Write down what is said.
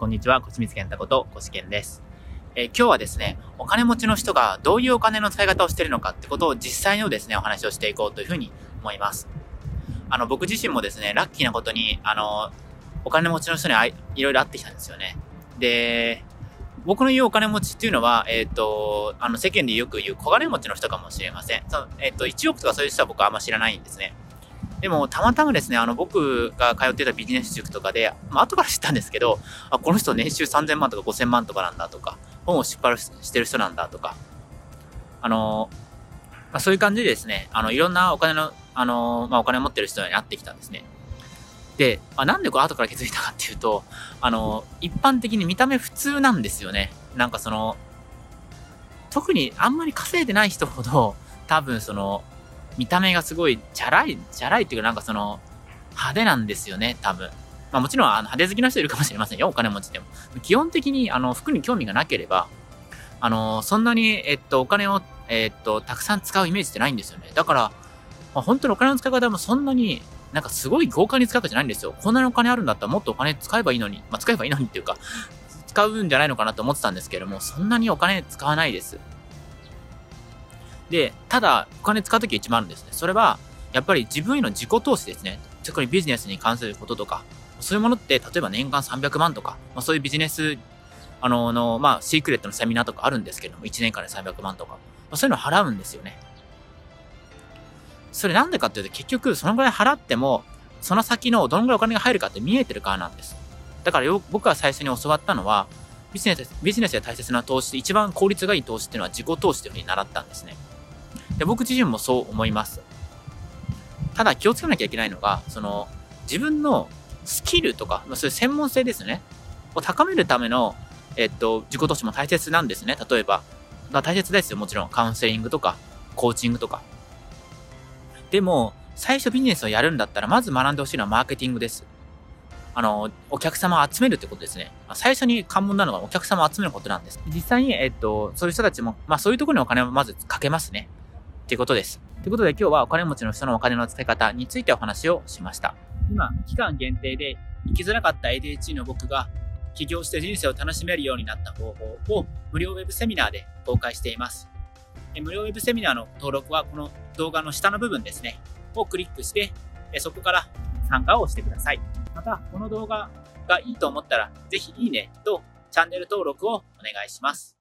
こんにちは、こちみつけんたこと、こしけんです。えー、今日はですね、お金持ちの人がどういうお金の使い方をしているのかってことを実際のですね、お話をしていこうというふうに思います。あの、僕自身もですね、ラッキーなことに、あの、お金持ちの人にあいろいろ会ってきたんですよね。で、僕の言うお金持ちっていうのは、えっ、ー、と、あの、世間でよく言う小金持ちの人かもしれません。そのえっ、ー、と、1億とかそういう人は僕はあんま知らないんですね。でも、たまたまですね、あの、僕が通ってたビジネス塾とかで、まあ、後から知ったんですけど、あ、この人年収3000万とか5000万とかなんだとか、本を出版してる人なんだとか、あの、まあ、そういう感じでですね、あの、いろんなお金の、あの、まあ、お金を持ってる人に会ってきたんですね。で、まあ、なんでこれ後から気づいたかっていうと、あの、一般的に見た目普通なんですよね。なんかその、特にあんまり稼いでない人ほど、多分その、見た目がすごい、チャラい、チャラいっていうかなんかその、派手なんですよね、多分。まあもちろん、あの、派手好きな人いるかもしれませんよ、お金持ちでも。基本的に、あの、服に興味がなければ、あの、そんなに、えっと、お金を、えっと、たくさん使うイメージってないんですよね。だから、まあ、本当にお金の使い方もそんなに、なんかすごい豪華に使うわけじゃないんですよ。こんなにお金あるんだったらもっとお金使えばいいのに、まあ、使えばいいのにっていうか、使うんじゃないのかなと思ってたんですけども、そんなにお金使わないです。で、ただ、お金使うときは一番あるんですね。それは、やっぱり自分への自己投資ですね。特にビジネスに関することとか、そういうものって、例えば年間300万とか、まあ、そういうビジネス、あの、の、まあ、シークレットのセミナーとかあるんですけども、1年間で300万とか、まあ、そういうのを払うんですよね。それなんでかっていうと、結局、そのぐらい払っても、その先のどのぐらいお金が入るかって見えてるからなんです。だからよ、僕が最初に教わったのは、ビジネス、ビジネスで大切な投資一番効率がいい投資っていうのは自己投資というふうに習ったんですね。で、僕自身もそう思います。ただ気をつけなきゃいけないのが、その、自分のスキルとか、そういう専門性ですね。を高めるための、えっと、自己投資も大切なんですね。例えば、ま、大切ですよ。もちろん、カウンセリングとか、コーチングとか。でも、最初ビジネスをやるんだったら、まず学んでほしいのはマーケティングです。あの、お客様を集めるってことですね。最初に関門なのがお客様を集めることなんです。実際に、えっと、そういう人たちも、まあそういうところにお金をまずかけますね。っていうことです。ということで今日はお金持ちの人のお金の使い方についてお話をしました。今、期間限定で生きづらかった ADHD の僕が起業して人生を楽しめるようになった方法を無料ウェブセミナーで公開しています。無料ウェブセミナーの登録はこの動画の下の部分ですね、をクリックして、そこから参加をしてください。また、この動画がいいと思ったら、ぜひいいねとチャンネル登録をお願いします。